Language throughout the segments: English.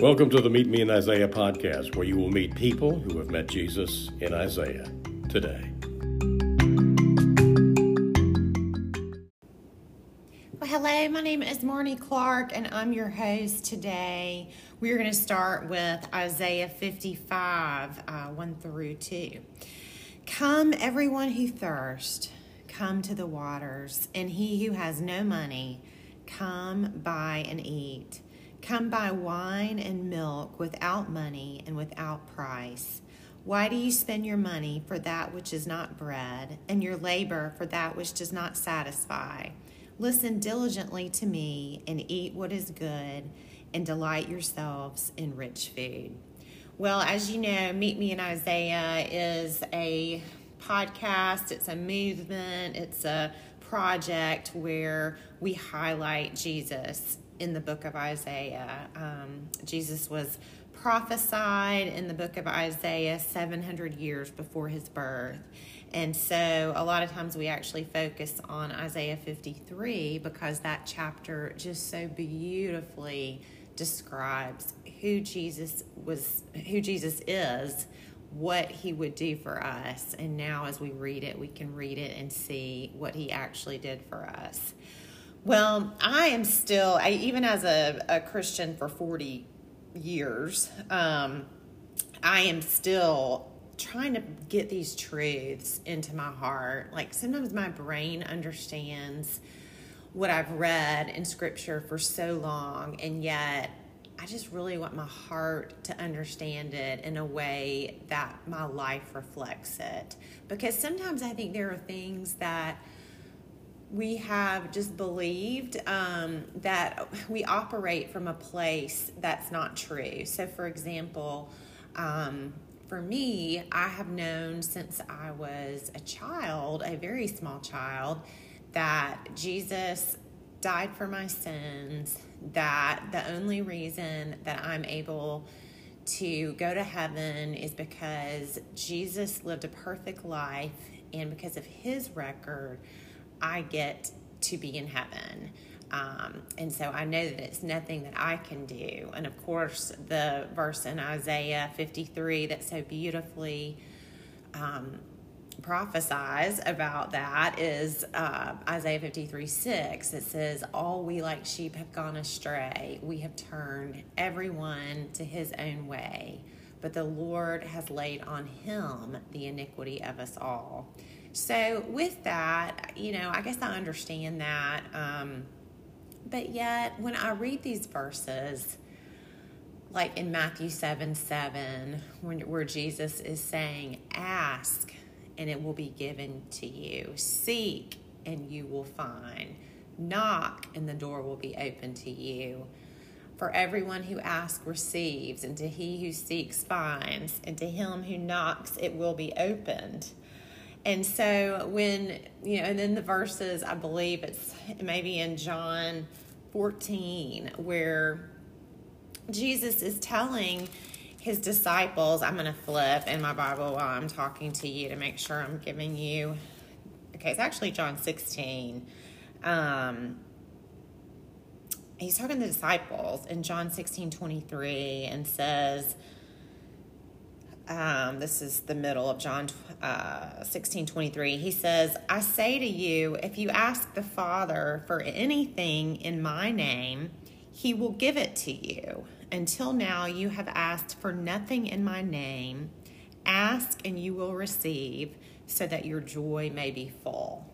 Welcome to the Meet Me in Isaiah podcast, where you will meet people who have met Jesus in Isaiah today. Well, hello, my name is Marnie Clark, and I'm your host today. We're going to start with Isaiah 55 uh, 1 through 2. Come, everyone who thirsts, come to the waters, and he who has no money, come buy and eat. Come buy wine and milk without money and without price. Why do you spend your money for that which is not bread, and your labor for that which does not satisfy? Listen diligently to me and eat what is good, and delight yourselves in rich food. Well, as you know, Meet Me in Isaiah is a podcast, it's a movement, it's a project where we highlight Jesus in the book of Isaiah. Um, Jesus was prophesied in the book of Isaiah 700 years before his birth. And so a lot of times we actually focus on Isaiah 53 because that chapter just so beautifully describes who Jesus was who Jesus is, what he would do for us. And now as we read it, we can read it and see what he actually did for us. Well, I am still, I, even as a, a Christian for 40 years, um, I am still trying to get these truths into my heart. Like sometimes my brain understands what I've read in scripture for so long, and yet I just really want my heart to understand it in a way that my life reflects it. Because sometimes I think there are things that we have just believed um, that we operate from a place that's not true. So, for example, um, for me, I have known since I was a child, a very small child, that Jesus died for my sins, that the only reason that I'm able to go to heaven is because Jesus lived a perfect life and because of his record I get to be in heaven. Um, and so I know that it's nothing that I can do. And of course, the verse in Isaiah 53 that so beautifully um, prophesies about that is uh, Isaiah 53 6. It says, All we like sheep have gone astray. We have turned everyone to his own way. But the Lord has laid on him the iniquity of us all. So, with that, you know, I guess I understand that. Um, but yet, when I read these verses, like in Matthew 7 7, when, where Jesus is saying, Ask and it will be given to you, seek and you will find, knock and the door will be open to you. For everyone who asks receives, and to he who seeks finds, and to him who knocks it will be opened. And so when, you know, and then the verses, I believe it's maybe in John 14, where Jesus is telling his disciples, I'm going to flip in my Bible while I'm talking to you to make sure I'm giving you, okay, it's actually John 16. Um, he's talking to the disciples in John 16 23 and says, um, this is the middle of John uh, 16 23. He says, I say to you, if you ask the Father for anything in my name, he will give it to you. Until now, you have asked for nothing in my name. Ask and you will receive, so that your joy may be full.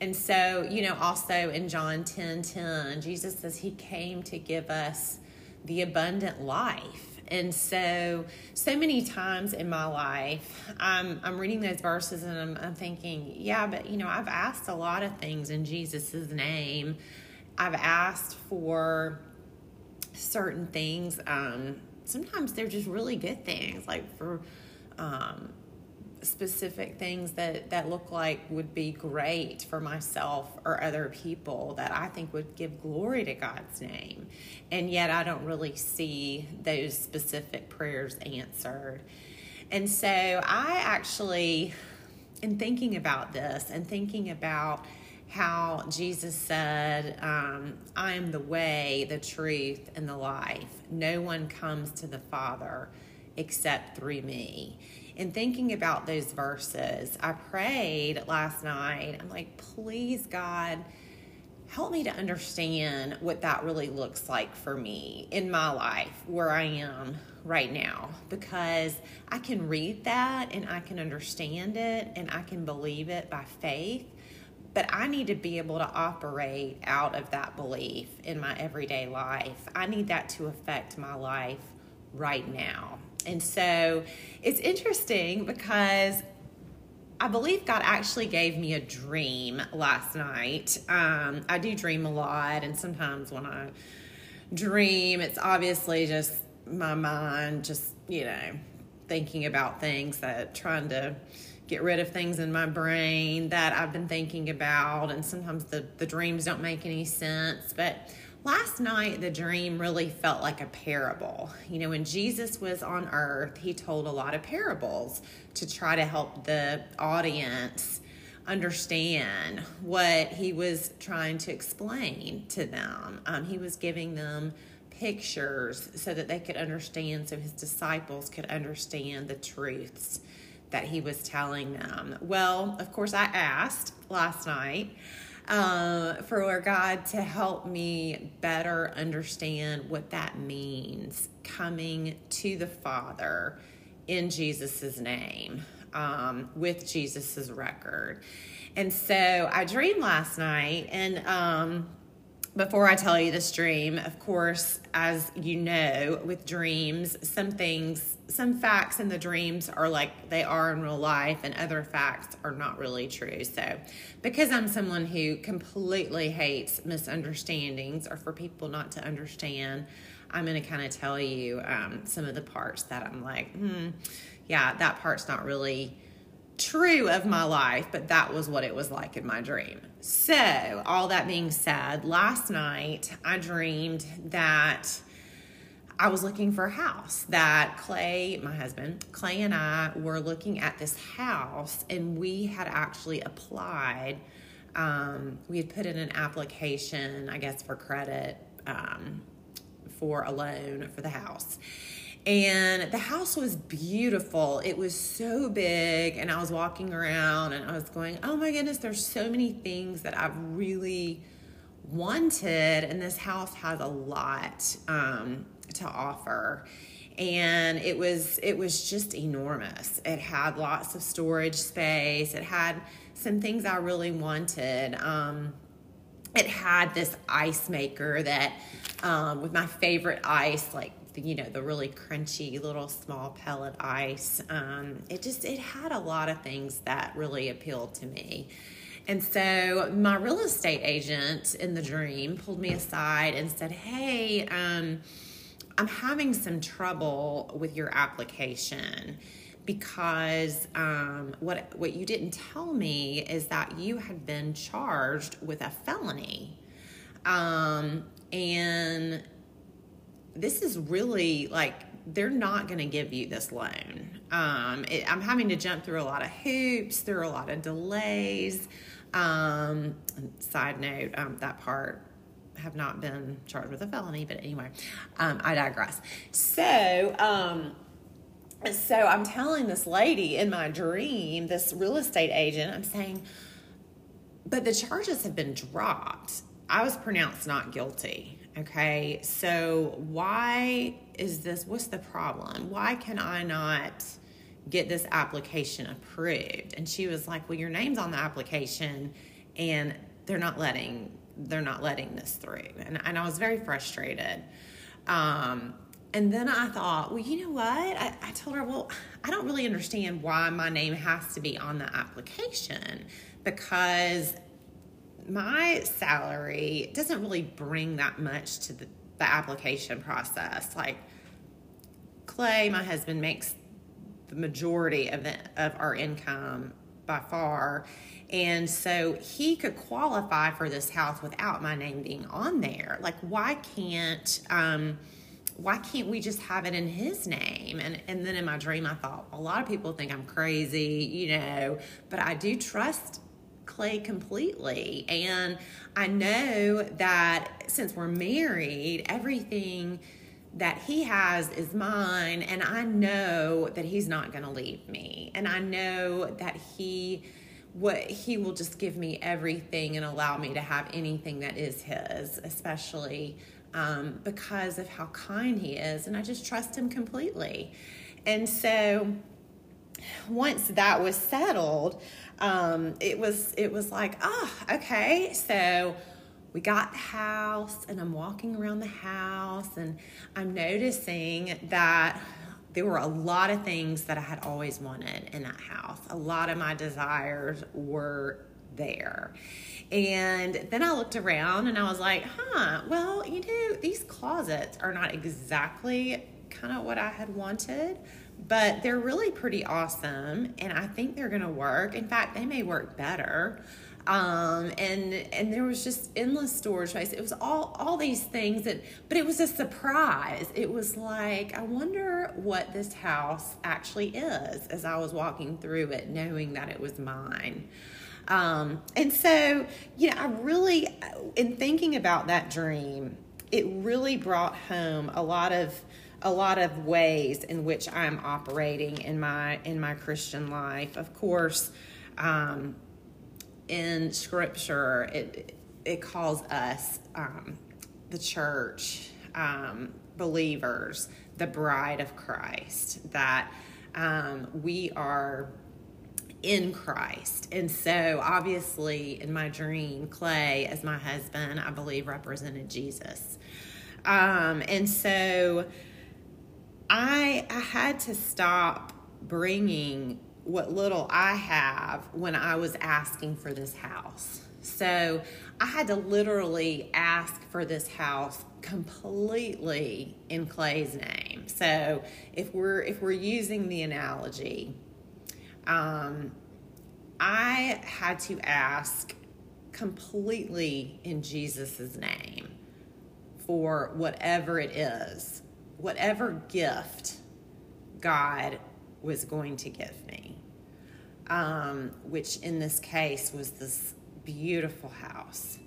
And so, you know, also in John 10 10, Jesus says he came to give us the abundant life and so, so many times in my life, I'm, I'm reading those verses and I'm, I'm thinking, yeah, but you know, I've asked a lot of things in Jesus' name. I've asked for certain things. Um, sometimes they're just really good things, like for um, specific things that that look like would be great for myself or other people that I think would give glory to God's name. And yet I don't really see those specific prayers answered. And so I actually in thinking about this and thinking about how Jesus said, um, I am the way, the truth, and the life. No one comes to the Father except through me. In thinking about those verses, I prayed last night. I'm like, please, God, help me to understand what that really looks like for me in my life, where I am right now, because I can read that and I can understand it and I can believe it by faith but I need to be able to operate out of that belief in my everyday life. I need that to affect my life right now. And so it's interesting because I believe God actually gave me a dream last night. Um, I do dream a lot, and sometimes when I dream, it's obviously just my mind, just, you know, thinking about things that trying to get rid of things in my brain that I've been thinking about, and sometimes the, the dreams don't make any sense. But last night, the dream really felt like a parable. You know, when Jesus was on earth, he told a lot of parables to try to help the audience understand what he was trying to explain to them. Um, he was giving them pictures so that they could understand, so his disciples could understand the truths that he was telling them? Well, of course, I asked last night uh, for God to help me better understand what that means coming to the Father in Jesus' name um, with Jesus' record. And so I dreamed last night, and um, before I tell you this dream, of course, as you know, with dreams, some things, some facts in the dreams are like they are in real life, and other facts are not really true. So, because I'm someone who completely hates misunderstandings or for people not to understand, I'm going to kind of tell you um, some of the parts that I'm like, hmm, yeah, that part's not really true of my life, but that was what it was like in my dream. So, all that being said, last night I dreamed that I was looking for a house. That Clay, my husband, Clay and I were looking at this house, and we had actually applied. Um, we had put in an application, I guess, for credit um, for a loan for the house and the house was beautiful. It was so big, and I was walking around and I was going, Oh my goodness, there's so many things that I've really wanted, and this house has a lot um, to offer. And it was it was just enormous. It had lots of storage space. It had some things I really wanted. Um, it had this ice maker that um, with my favorite ice, like you know the really crunchy little small pellet ice. Um, it just it had a lot of things that really appealed to me. And so my real estate agent in the dream pulled me aside and said hey um, i'm having some trouble with your application because um, what what you didn't tell me is that you had been charged with a felony. Um, and this is really like they're not going to give you this loan. Um, it, I'm having to jump through a lot of hoops, through a lot of delays. Um, side note, um, that part have not been charged with a felony, but anyway, um, I digress. So, um, so I'm telling this lady in my dream, this real estate agent, I'm saying, but the charges have been dropped. I was pronounced not guilty. Okay, so why is this? What's the problem? Why can I not get this application approved? And she was like, Well, your name's on the application and they're not letting they're not letting this through. And, and I was very frustrated. Um, and then I thought, well, you know what? I, I told her, well, I don't really understand why my name has to be on the application because my salary doesn't really bring that much to the, the application process. Like Clay, my husband, makes the majority of the, of our income by far. And so he could qualify for this house without my name being on there. Like, why can't um, why can't we just have it in his name? And and then in my dream, I thought a lot of people think I'm crazy, you know, but I do trust Clay completely. And I know that since we're married, everything that he has is mine. And I know that he's not going to leave me. And I know that he what he will just give me everything and allow me to have anything that is his especially um, because of how kind he is and i just trust him completely and so once that was settled um, it was it was like oh okay so we got the house and i'm walking around the house and i'm noticing that there were a lot of things that I had always wanted in that house. A lot of my desires were there. And then I looked around and I was like, huh, well, you know, these closets are not exactly kind of what I had wanted, but they're really pretty awesome. And I think they're going to work. In fact, they may work better um, and and there was just endless storage space. It was all all these things that, but it was a surprise. It was like I wonder what this house actually is as I was walking through it, knowing that it was mine. Um, and so, you know, I really, in thinking about that dream, it really brought home a lot of a lot of ways in which I'm operating in my in my Christian life. Of course, um, in Scripture, it it calls us um, the church, um, believers, the bride of Christ. That um, we are in Christ. And so, obviously, in my dream, Clay, as my husband, I believe represented Jesus. Um, and so, I I had to stop bringing what little I have when I was asking for this house. So I had to literally ask for this house completely in Clay's name. So if we're if we're using the analogy, um, I had to ask completely in Jesus' name for whatever it is, whatever gift God was going to give me um, which in this case was this beautiful house.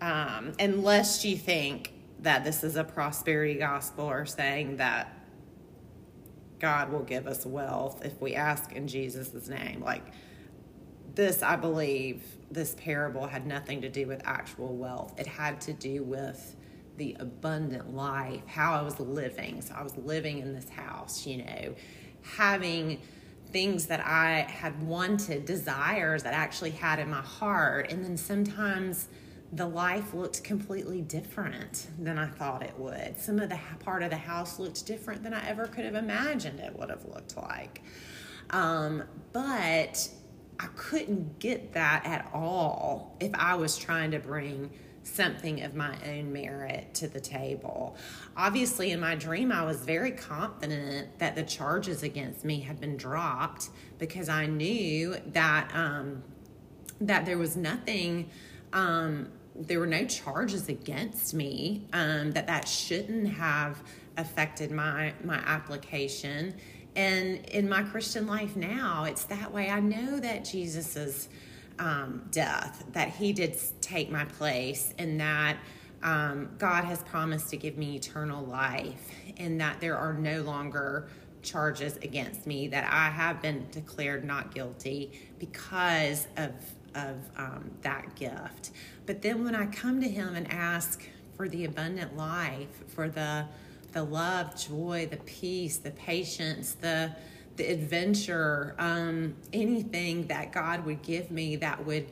Um, unless you think that this is a prosperity gospel or saying that God will give us wealth if we ask in Jesus' name. Like this, I believe, this parable had nothing to do with actual wealth. It had to do with the abundant life, how I was living. So I was living in this house, you know, having things that I had wanted, desires that I actually had in my heart. And then sometimes the life looked completely different than I thought it would. Some of the part of the house looked different than I ever could have imagined it would have looked like. Um, but I couldn't get that at all if I was trying to bring something of my own merit to the table. Obviously, in my dream, I was very confident that the charges against me had been dropped because I knew that um, that there was nothing. Um, there were no charges against me. Um, that that shouldn't have affected my my application. And in my Christian life now, it's that way. I know that Jesus is um, death, that He did take my place, and that um, God has promised to give me eternal life, and that there are no longer charges against me, that I have been declared not guilty because of of um, that gift. But then when I come to Him and ask for the abundant life, for the the love, joy, the peace, the patience, the the adventure, um, anything that God would give me that would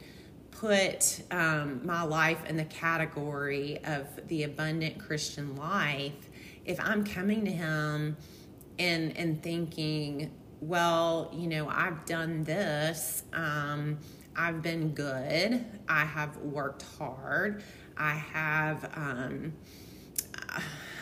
put um, my life in the category of the abundant Christian life, if I'm coming to Him and and thinking, well, you know, I've done this. Um, I've been good. I have worked hard. I have. Um,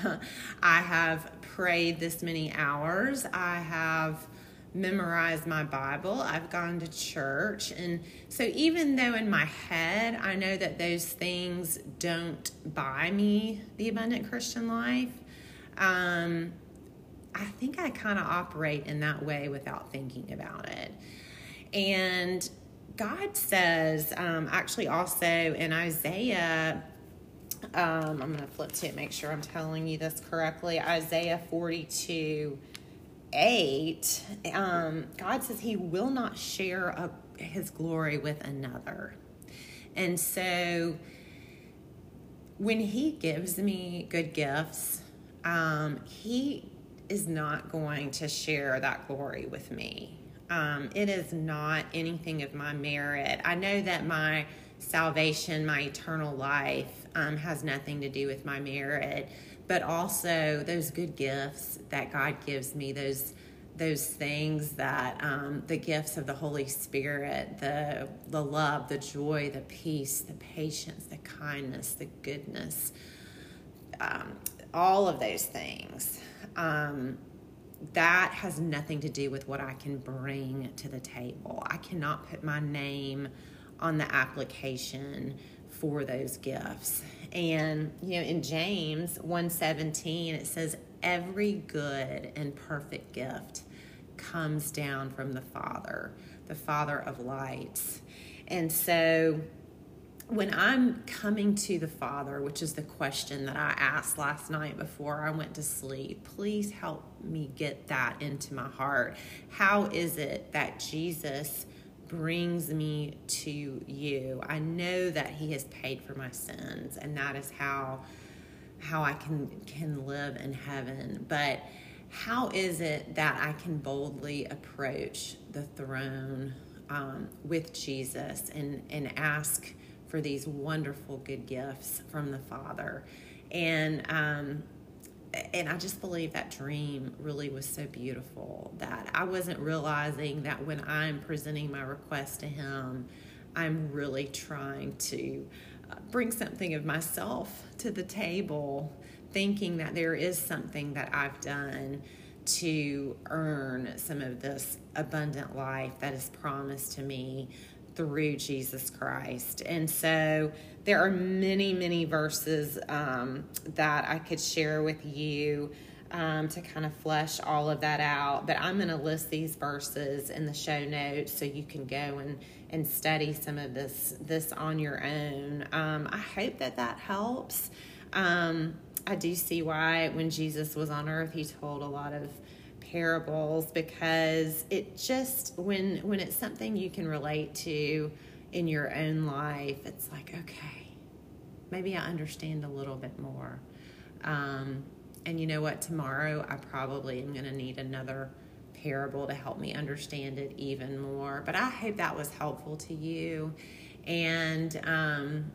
I have prayed this many hours. I have memorized my Bible. I've gone to church. And so, even though in my head I know that those things don't buy me the abundant Christian life, um, I think I kind of operate in that way without thinking about it. And God says, um, actually, also in Isaiah, um, I'm going to flip to it, make sure I'm telling you this correctly. Isaiah 42 8, um, God says he will not share a, his glory with another. And so when he gives me good gifts, um, he is not going to share that glory with me. Um, it is not anything of my merit. I know that my salvation, my eternal life, um, has nothing to do with my merit, but also those good gifts that God gives me, those those things that um, the gifts of the Holy Spirit, the the love, the joy, the peace, the patience, the kindness, the goodness, um, all of those things. Um, that has nothing to do with what I can bring to the table. I cannot put my name on the application for those gifts. And you know, in James 1:17 it says every good and perfect gift comes down from the Father, the Father of lights. And so when I'm coming to the Father, which is the question that I asked last night before I went to sleep, please help me get that into my heart. How is it that Jesus brings me to you? I know that He has paid for my sins, and that is how how I can can live in heaven. But how is it that I can boldly approach the throne um, with Jesus and and ask? for these wonderful good gifts from the Father. And um, and I just believe that dream really was so beautiful that I wasn't realizing that when I'm presenting my request to Him, I'm really trying to uh, bring something of myself to the table, thinking that there is something that I've done to earn some of this abundant life that is promised to me through Jesus Christ. And so there are many, many verses um, that I could share with you um, to kind of flesh all of that out. But I'm going to list these verses in the show notes so you can go and, and study some of this this on your own. Um, I hope that that helps. Um, I do see why when Jesus was on earth, he told a lot of parables because it just when when it's something you can relate to in your own life it's like okay maybe i understand a little bit more. Um, and you know what? Tomorrow i probably am going to need another parable to help me understand it even more. But i hope that was helpful to you. And um,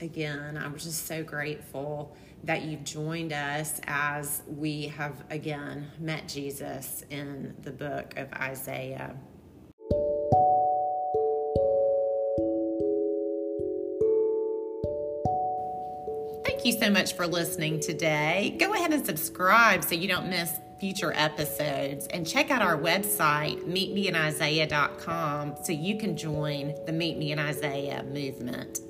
again i was just so grateful that you've joined us as we have again met Jesus in the book of Isaiah. You so much for listening today. Go ahead and subscribe so you don't miss future episodes and check out our website meetmeinisaiah.com so you can join the Meet Me in Isaiah movement.